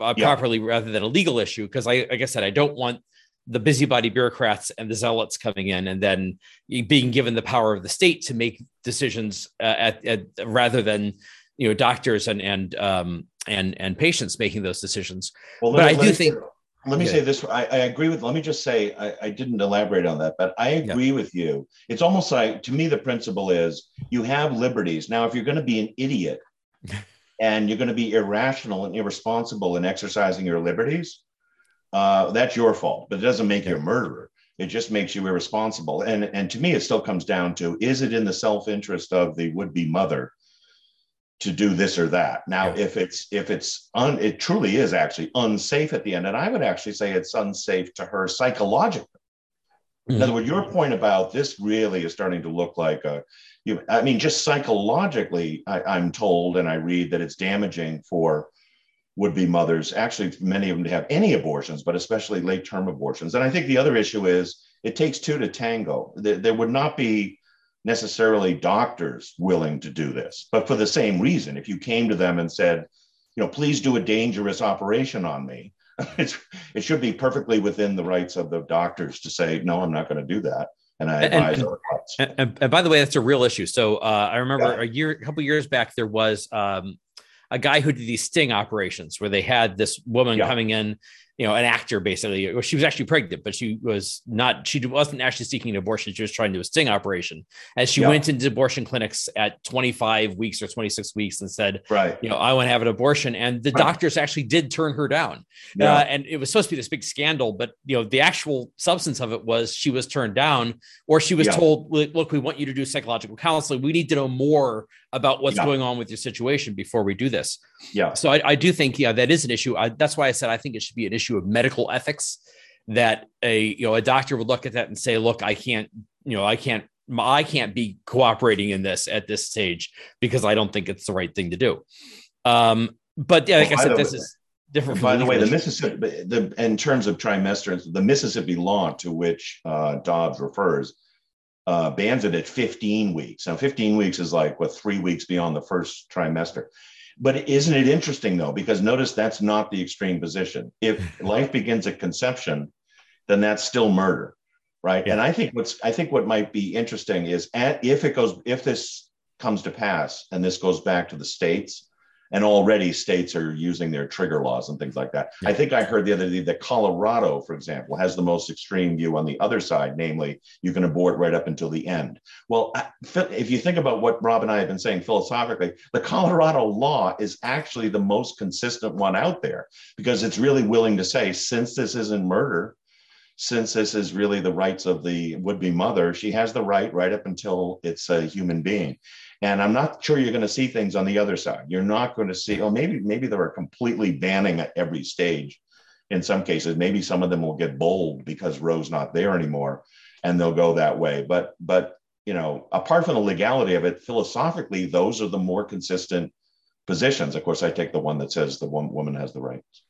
uh, yeah. properly rather than a legal issue. Because I, like I said, I don't want the busybody bureaucrats and the zealots coming in and then being given the power of the state to make decisions uh, at, at, rather than you know doctors and and um, and and patients making those decisions. Well, but I do think. Let me yeah. say this. I, I, agree with. Let me just say I, I, didn't elaborate on that, but I agree yeah. with you. It's almost like to me the principle is you have liberties. Now, if you're going to be an idiot and you're going to be irrational and irresponsible in exercising your liberties, uh, that's your fault. But it doesn't make you a murderer. It just makes you irresponsible. And, and to me, it still comes down to is it in the self interest of the would be mother to do this or that. Now, yeah. if it's if it's un, it truly is actually unsafe at the end, and I would actually say it's unsafe to her psychologically. Mm-hmm. In other words, your point about this really is starting to look like a, you, I mean, just psychologically, I, I'm told and I read that it's damaging for would-be mothers. Actually, many of them to have any abortions, but especially late-term abortions. And I think the other issue is it takes two to tango. There, would not be necessarily doctors willing to do this, but for the same reason. If you came to them and said, you know, please do a dangerous operation on me, it's, it should be perfectly within the rights of the doctors to say, no, I'm not going to do that. And I advise and, and, and, by the way, that's a real issue. So uh, I remember yeah. a year, a couple years back, there was um, a guy who did these sting operations where they had this woman yeah. coming in you know, an actor basically. Well, she was actually pregnant, but she was not. She wasn't actually seeking an abortion. She was trying to do a sting operation. As she yeah. went into abortion clinics at 25 weeks or 26 weeks and said, "Right, you know, I want to have an abortion," and the right. doctors actually did turn her down. Yeah. Uh, and it was supposed to be this big scandal, but you know, the actual substance of it was she was turned down, or she was yeah. told, "Look, we want you to do psychological counseling. We need to know more about what's going on with your situation before we do this." Yeah. So I, I do think, yeah, that is an issue. I, that's why I said I think it should be an issue issue of medical ethics that a you know a doctor would look at that and say, look, I can't, you know, I can't I can't be cooperating in this at this stage because I don't think it's the right thing to do. Um, but yeah, like well, I said, this way, is different. By the way, the Mississippi, the, in terms of trimester, the Mississippi law to which uh, Dobbs refers uh, bans it at 15 weeks. Now, 15 weeks is like what three weeks beyond the first trimester. But isn't it interesting though? Because notice that's not the extreme position. If life begins at conception, then that's still murder, right? Yeah. And I think what's I think what might be interesting is at, if it goes if this comes to pass and this goes back to the states, and already states are using their trigger laws and things like that. Yeah. I think I heard the other day that Colorado, for example, has the most extreme view on the other side, namely you can abort right up until the end. Well, if you think about what Rob and I have been saying philosophically, the Colorado law is actually the most consistent one out there because it's really willing to say, since this isn't murder, since this is really the rights of the would-be mother, she has the right right up until it's a human being. And I'm not sure you're going to see things on the other side. You're not going to see, oh, maybe maybe they are completely banning at every stage. In some cases, maybe some of them will get bold because Roe's not there anymore, and they'll go that way. But but you know, apart from the legality of it, philosophically, those are the more consistent positions. Of course, I take the one that says the woman has the rights.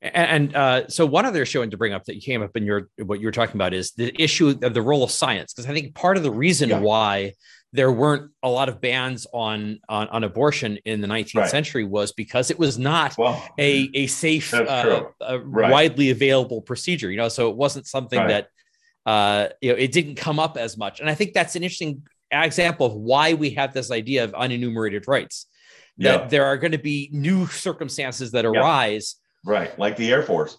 And uh, so, one other issue to bring up that came up in your what you were talking about is the issue of the role of science, because I think part of the reason yeah. why there weren't a lot of bans on on, on abortion in the 19th right. century was because it was not well, a a safe, uh, a right. widely available procedure. You know, so it wasn't something right. that uh, you know it didn't come up as much. And I think that's an interesting example of why we have this idea of unenumerated rights. That yeah. there are going to be new circumstances that arise. Yeah. Right, like the Air Force.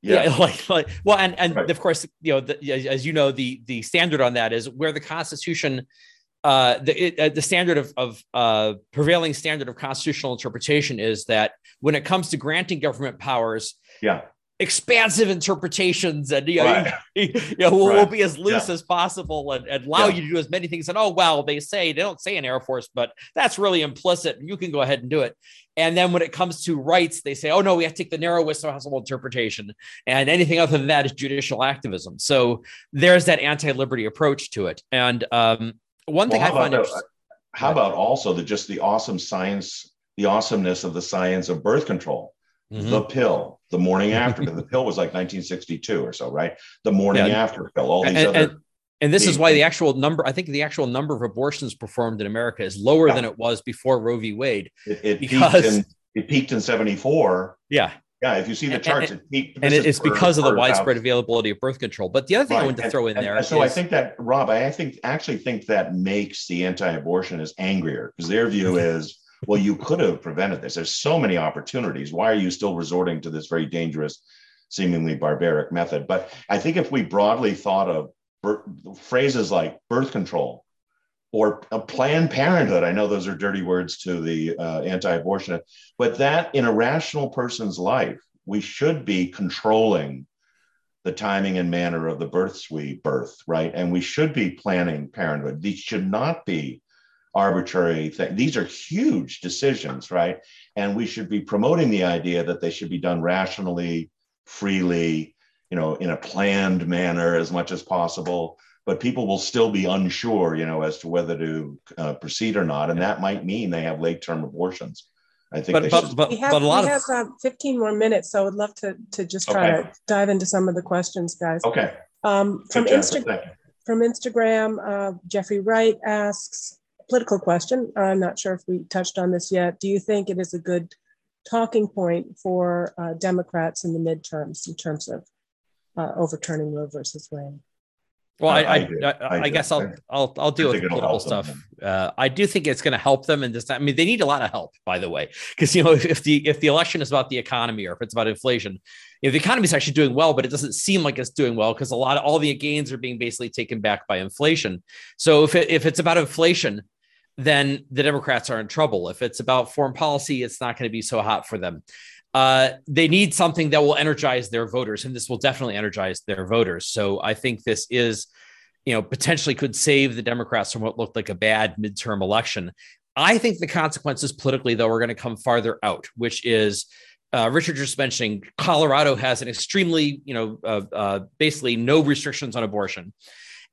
Yeah. yeah, like, like well, and and right. of course, you know, the, as you know, the the standard on that is where the Constitution uh, the, it, uh, the standard of, of uh, prevailing standard of constitutional interpretation is that when it comes to granting government powers, yeah, expansive interpretations and you know, right. you, you know we'll, right. we'll, be as loose yeah. as possible and, and allow yeah. you to do as many things and oh well they say they don't say in air force but that's really implicit you can go ahead and do it and then when it comes to rights they say oh no we have to take the narrowest possible interpretation and anything other than that is judicial activism so there's that anti-liberty approach to it and um, one thing I find interesting. How about also the just the awesome science, the awesomeness of the science of birth control, mm-hmm. the pill, the morning after. the pill was like 1962 or so, right? The morning yeah. after pill, all these and, other. And, and this is why the actual number, I think the actual number of abortions performed in America is lower yeah. than it was before Roe v. Wade. It, it because peaked in, it peaked in 74. Yeah. Yeah, if you see the charts, and, it and it's because of the widespread availability of birth control. But the other thing right. I wanted to throw in and, there. so is, I think that Rob, I think actually think that makes the anti-abortionists angrier because their view is, well, you could have prevented this. There's so many opportunities. Why are you still resorting to this very dangerous, seemingly barbaric method? But I think if we broadly thought of phrases like birth control, or Planned Parenthood. I know those are dirty words to the uh, anti-abortion, but that in a rational person's life, we should be controlling the timing and manner of the births we birth, right? And we should be planning parenthood. These should not be arbitrary thing. These are huge decisions, right? And we should be promoting the idea that they should be done rationally, freely, you know, in a planned manner as much as possible. But people will still be unsure, you know, as to whether to uh, proceed or not, and that might mean they have late-term abortions. I think but, but, should... but, we have, but a lot we of have uh, 15 more minutes, so I would love to to just try Okay. to dive into some of the questions, guys. okay. Um, from Good, Jennifer, Insta- thank you. from Instagram, uh, Jeffrey Wright asks political question. I'm not sure if we touched on this yet. Do you think it is a good talking point for uh, Democrats in the midterms in terms of uh, overturning Roe versus Wade? Well, I, I I. I, I I guess I'll I'll I'll deal with the political stuff. Uh, I do think it's going to help them in this. I mean, they need a lot of help, by the way, because you know if, if the if the election is about the economy or if it's about inflation, you know, the economy is actually doing well, but it doesn't seem like it's doing well because a lot of all the gains are being basically taken back by inflation. So if it, if it's about inflation, then the Democrats are in trouble. If it's about foreign policy, it's not going to be so hot for them. Uh, they need something that will energize their voters, and this will definitely energize their voters. So I think this is, you know, potentially could save the Democrats from what looked like a bad midterm election. I think the consequences politically, though, are going to come farther out, which is uh, Richard just mentioning Colorado has an extremely, you know, uh, uh, basically no restrictions on abortion.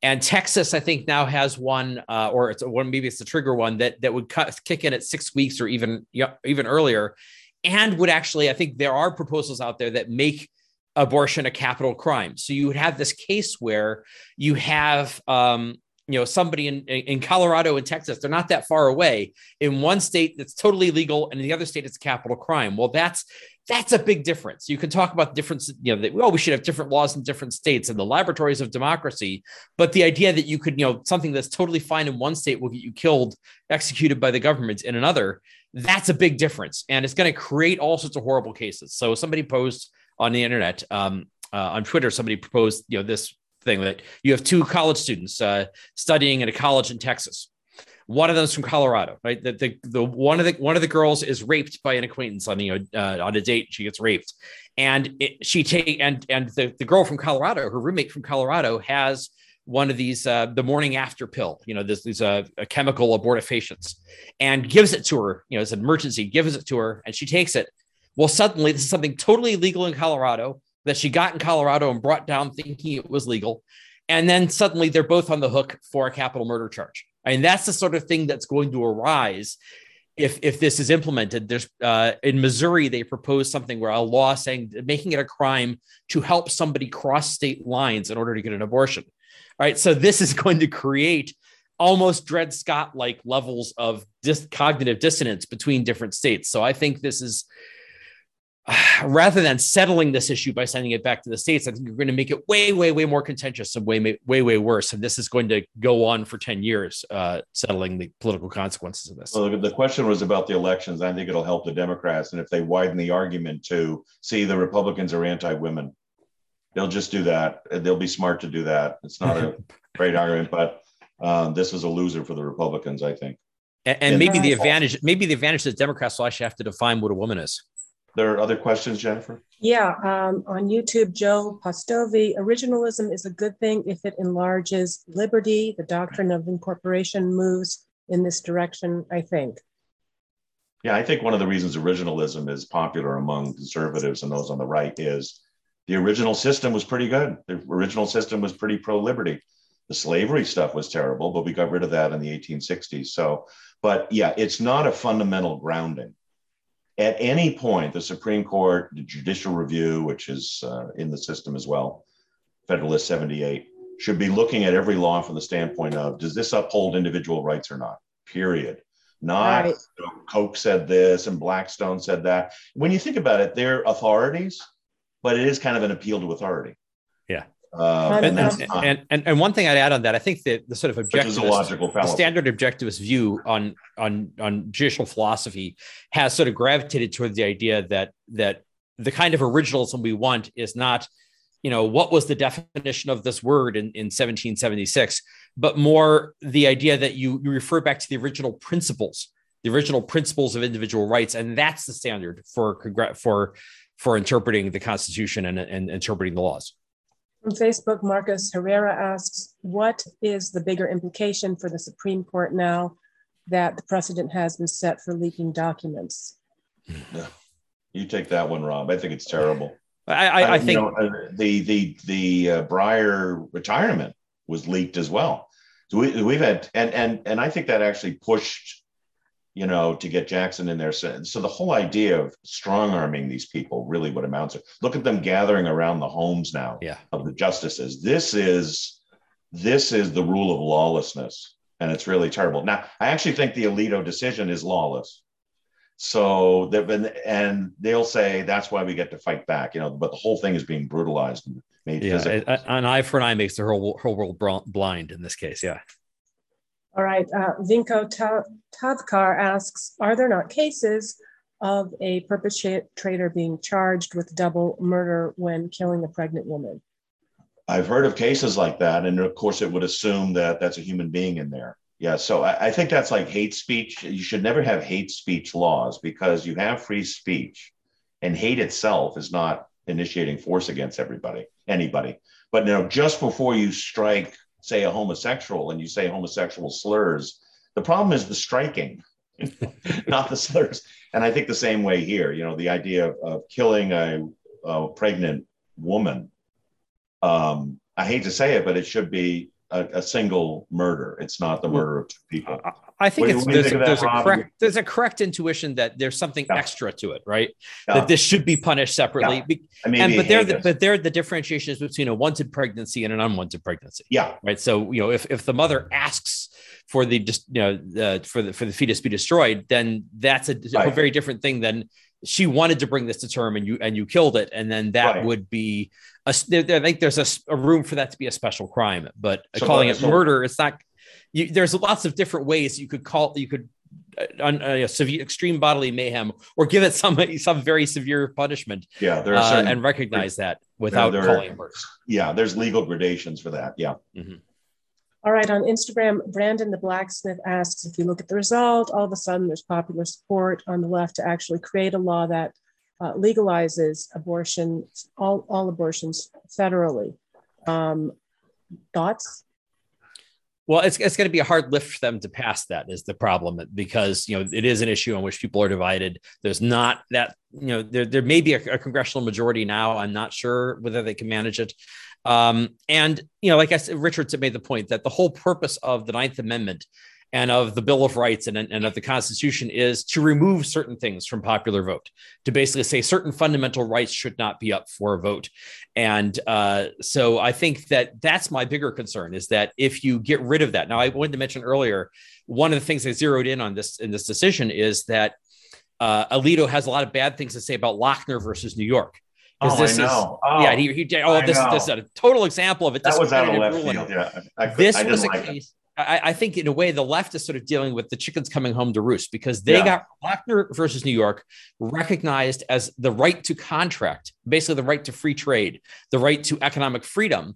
And Texas, I think, now has one, uh, or it's one, maybe it's the trigger one that that would cut, kick in at six weeks or even even earlier, and would actually, I think, there are proposals out there that make abortion a capital crime. So you would have this case where you have, um, you know, somebody in in Colorado and Texas, they're not that far away. In one state, it's totally legal, and in the other state, it's a capital crime. Well, that's that's a big difference. You can talk about difference, you know, that well, we should have different laws in different states and the laboratories of democracy. But the idea that you could, you know, something that's totally fine in one state will get you killed, executed by the government in another, that's a big difference. And it's going to create all sorts of horrible cases. So somebody posed on the internet, um, uh, on Twitter, somebody proposed, you know, this thing that you have two college students uh, studying at a college in Texas. One of them is from Colorado, right? The, the, the one of the one of the girls is raped by an acquaintance on you know uh, on a date. She gets raped, and it, she take and and the, the girl from Colorado, her roommate from Colorado, has one of these uh, the morning after pill. You know, this these uh, a chemical abortifacients, and gives it to her. You know, it's an emergency. Gives it to her, and she takes it. Well, suddenly this is something totally illegal in Colorado that she got in Colorado and brought down thinking it was legal. And then suddenly they're both on the hook for a capital murder charge. Mean, that's the sort of thing that's going to arise if, if this is implemented. There's uh, in Missouri, they proposed something where a law saying making it a crime to help somebody cross state lines in order to get an abortion. All right. So this is going to create almost Dred Scott like levels of dis- cognitive dissonance between different states. So I think this is rather than settling this issue by sending it back to the states, I think you're going to make it way, way, way more contentious and way, way, way worse. And this is going to go on for 10 years, uh, settling the political consequences of this. Well, the question was about the elections. I think it'll help the Democrats. And if they widen the argument to see the Republicans are anti women, they'll just do that. They'll be smart to do that. It's not a great argument, but um, this is a loser for the Republicans, I think. And, and maybe the advantage, maybe the advantage that Democrats will actually have to define what a woman is. There are other questions, Jennifer? Yeah, um, on YouTube, Joe Postovi, originalism is a good thing if it enlarges liberty. The doctrine of incorporation moves in this direction, I think. Yeah, I think one of the reasons originalism is popular among conservatives and those on the right is the original system was pretty good. The original system was pretty pro liberty. The slavery stuff was terrible, but we got rid of that in the 1860s. So, but yeah, it's not a fundamental grounding at any point, the Supreme Court, the Judicial Review, which is uh, in the system as well, Federalist 78, should be looking at every law from the standpoint of does this uphold individual rights or not? Period. Not Right. you know, Coke said this and Blackstone said that. When you think about it, they're authorities, but it is kind of an appeal to authority. Uh, And- And, and, and, and, one thing I'd add on that, I think that the sort of which is a objectivist, logical the fallacy. standard objectivist view on on on judicial philosophy has sort of gravitated toward the idea that that the kind of originalism we want is not you know what was the definition of this word in, in 1776 but more the idea that you, you refer back to the original principles the original principles of individual rights and that's the standard for for for interpreting the constitution and, and interpreting the laws From Facebook, Marcus Herrera asks, what is the bigger implication for the Supreme Court now? that the precedent has been set for leaking documents. You take that one, Rob. I think it's terrible. I, I, I think know, uh, the the the uh, Breyer retirement was leaked as well. So we, we've had and and and I think that actually pushed, you know, to get Jackson in there. So, so the whole idea of strong arming these people really what amounts to look at them gathering around the homes now yeah. of the justices. This is this is the rule of lawlessness, and it's really terrible. Now, I actually think the Alito decision is lawless. So they've been, and they'll say that's why we get to fight back, you know. But the whole thing is being brutalized and made yeah, physical. an eye for an eye makes the whole whole world blind in this case. Yeah. All right. Uh, Vinko Tavkar asks Are there not cases of a perpetrator being charged with double murder when killing a pregnant woman? I've heard of cases like that. And of course, it would assume that that's a human being in there. Yeah. So I, I think that's like hate speech. You should never have hate speech laws because you have free speech and hate itself is not initiating force against everybody, anybody. But now, just before you strike, say, a homosexual and you say homosexual slurs, the problem is the striking, not the slurs. And I think the same way here, you know, the idea of, of killing a, a pregnant woman. Um, I hate to say it, but it should be a, a, single murder. It's not the murder of two people. I think it's there's, think a, there's a correct there's a correct intuition that there's something yeah. extra to it, right? Yeah. That this should be punished separately. Yeah. I mean, and but there the, but there the differentiation is between a wanted pregnancy and an unwanted pregnancy. Yeah. Right. So you know if if the mother asks for the just you know uh, for the for the fetus be destroyed, then that's a, right. a very different thing than she wanted to bring this to term and you and you killed it and then that right. would be a, I think there's a, a, room for that to be a special crime but so, calling it so, murder it's not you, there's lots of different ways you could call you could uh, uh, severe extreme bodily mayhem or give it some some very severe punishment yeah there are uh, and recognize that without there, there calling are, it murder yeah there's legal gradations for that yeah mm-hmm. All right, on Instagram, Brandon the Blacksmith asks if you look at the result, all of a sudden there's popular support on the left to actually create a law that uh, legalizes abortion, all, all abortions federally. Um, thoughts? Well, it's, it's going to be a hard lift for them to pass that is the problem because, you know, it is an issue on which people are divided. There's not that, you know, there, there may be a, a congressional majority now. I'm not sure whether they can manage it. Um, and, you know, like I said, Richards made the point that the whole purpose of the Ninth Amendment and of the Bill of Rights and, and of the Constitution is to remove certain things from popular vote, to basically say certain fundamental rights should not be up for a vote. And uh, so I think that that's my bigger concern is that if you get rid of that. Now, I wanted to mention earlier, one of the things I zeroed in on this in this decision is that uh, Alito has a lot of bad things to say about Lochner versus New York. Oh, this I know. Oh, yeah, he, he oh, this, this is a total example of it. That was out of left ruling. field. Yeah, I, I, this was a like case. I, I, think in a way the left is sort of dealing with the chickens coming home to roost because they yeah. got Lochner versus New York recognized as the right to contract, basically the right to free trade, the right to economic freedom,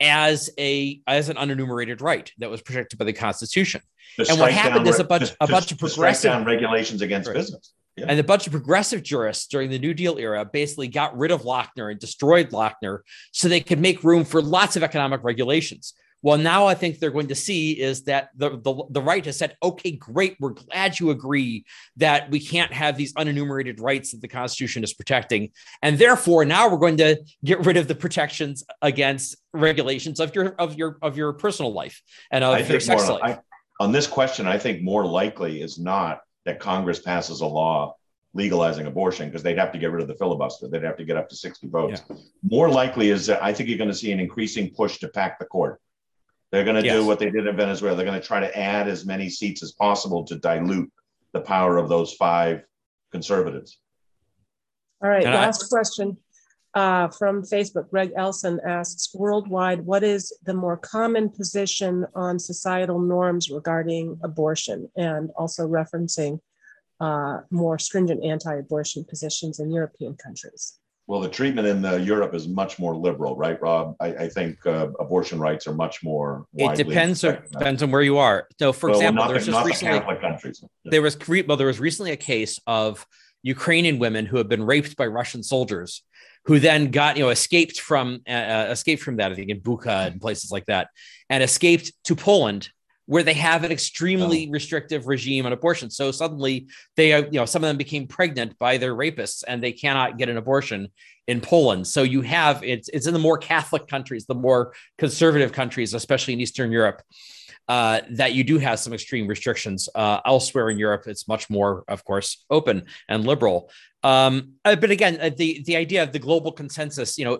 as a as an unenumerated right that was protected by the Constitution. and what happened is a bunch a bunch of progressive regulations against right. business. Yeah. And a bunch of progressive jurists during the New Deal era basically got rid of Lochner and destroyed Lochner so they could make room for lots of economic regulations. Well, now I think they're going to see is that the, the, the right has said, okay, great, we're glad you agree that we can't have these unenumerated rights that the Constitution is protecting. And therefore, now we're going to get rid of the protections against regulations of your of your of your personal life and of I your sex more, life. I, on this question, I think more likely is not that Congress passes a law legalizing abortion because they'd have to get rid of the filibuster. They'd have to get up to 60 votes. Yeah. More likely is that I think you're going to see an increasing push to pack the court. They're going to yes. do what they did in Venezuela. They're going to try to add as many seats as possible to dilute the power of those five conservatives. All right, last I- question uh, from Facebook. Greg Elson asks Worldwide, what is the more common position on societal norms regarding abortion? And also referencing uh, more stringent anti abortion positions in European countries. Well, the treatment in the Europe is much more liberal, right, Rob? I, I think uh, abortion rights are much more. It depends. On, depends on where you are. So, for well, example, there's the, just recently the countries. there was well, there was recently a case of Ukrainian women who have been raped by Russian soldiers who then got you know escaped from uh, uh, escaped from that I think in Bucha and places like that, and escaped to Poland where they have an extremely oh. restrictive regime on abortion. So suddenly they, are, you know, some of them became pregnant by their rapists and they cannot get an abortion in Poland. So you have it's it's in the more Catholic countries, the more conservative countries, especially in Eastern Europe, uh, that you do have some extreme restrictions. Uh, elsewhere in Europe, it's much more, of course, open and liberal. Um, uh, but again, uh, the the idea of the global consensus, you know,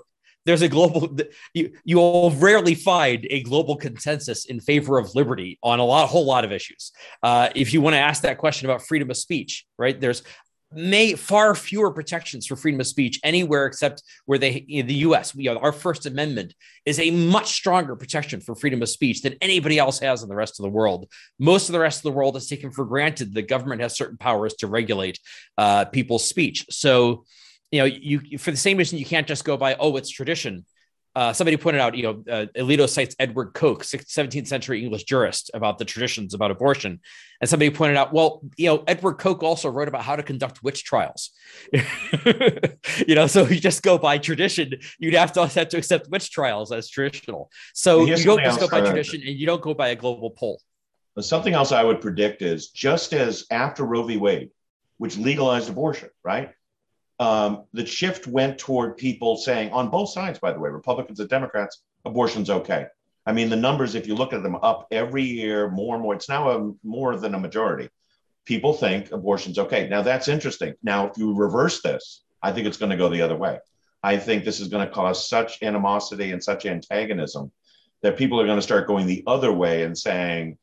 there's a global you you'll rarely find a global consensus in favor of liberty on a lot a whole lot of issues uh, if you want to ask that question about freedom of speech right there's may far fewer protections for freedom of speech anywhere except where they in the US we our first amendment is a much stronger protection for freedom of speech than anybody else has in the rest of the world. Most of the rest of the world is taken for granted the government has certain powers to regulate uh, people's speech. So you know you for the same reason you can't just go by oh it's tradition uh, somebody pointed out, you know, uh, Alito cites Edward Coke, 17th century English jurist, about the traditions about abortion. And somebody pointed out, well, you know, Edward Coke also wrote about how to conduct witch trials. you know, so you just go by tradition, you'd have to have to accept witch trials as traditional. So you don't just go by tradition and you don't go by a global poll. Something else I would predict is just as after Roe v. Wade, which legalized abortion, right? Um, the shift went toward people saying, on both sides, by the way, Republicans and Democrats, abortion's okay. I mean, the numbers, if you look at them, up every year, more and more. It's now a, more than a majority. People think abortion's okay. Now, that's interesting. Now, if you reverse this, I think it's going to go the other way. I think this is going to cause such animosity and such antagonism that people are going to start going the other way and saying,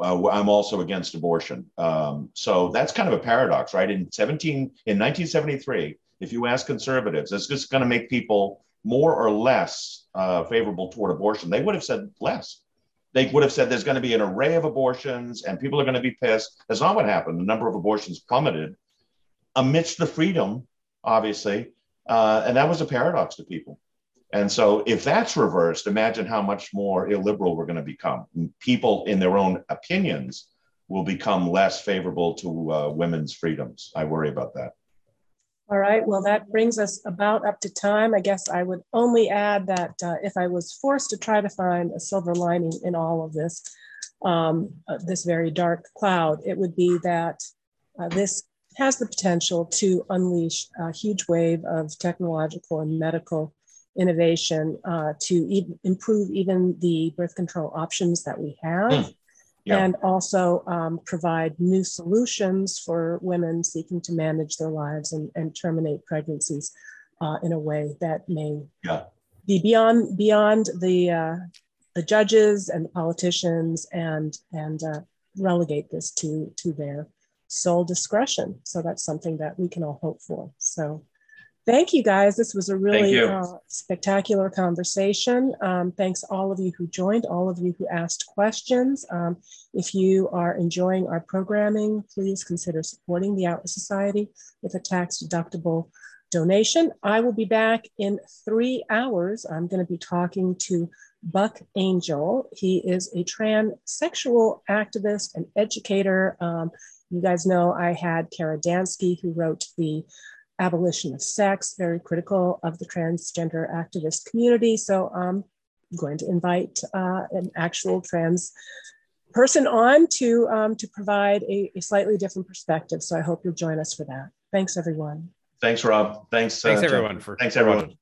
uh, I'm also against abortion. Um, so that's kind of a paradox, right? In 17, in 1973, if you ask conservatives, it's just going to make people more or less uh, favorable toward abortion. They would have said less. They would have said there's going to be an array of abortions and people are going to be pissed. That's not what happened. The number of abortions plummeted amidst the freedom, obviously. Uh, and that was a paradox to people. And so, if that's reversed, imagine how much more illiberal we're going to become. People, in their own opinions, will become less favorable to uh, women's freedoms. I worry about that. All right. Well, that brings us about up to time. I guess I would only add that uh, if I was forced to try to find a silver lining in all of this, um, uh, this very dark cloud, it would be that uh, this has the potential to unleash a huge wave of technological and medical innovation uh, to e- improve even the birth control options that we have. Mm. Yeah. And also um, provide new solutions for women seeking to manage their lives and, and terminate pregnancies uh, in a way that may yeah. be beyond beyond the uh, the judges and the politicians and and uh, relegate this to to their sole discretion. So that's something that we can all hope for. So Thank you guys. This was a really uh, spectacular conversation. Um, thanks all of you who joined, all of you who asked questions. Um, if you are enjoying our programming, please consider supporting the Atlas Society with a tax deductible donation. I will be back in three hours. I'm going to be talking to Buck Angel. He is a transsexual activist and educator. Um, you guys know I had Kara Dansky, who wrote the abolition of sex, very critical of the transgender activist community. So I'm going to invite uh, an actual trans person on to, um, to provide a, a, slightly different perspective. So I hope you'll join us for that. Thanks, everyone. Thanks, Rob. Thanks. Thanks, uh, everyone. For thanks, everyone.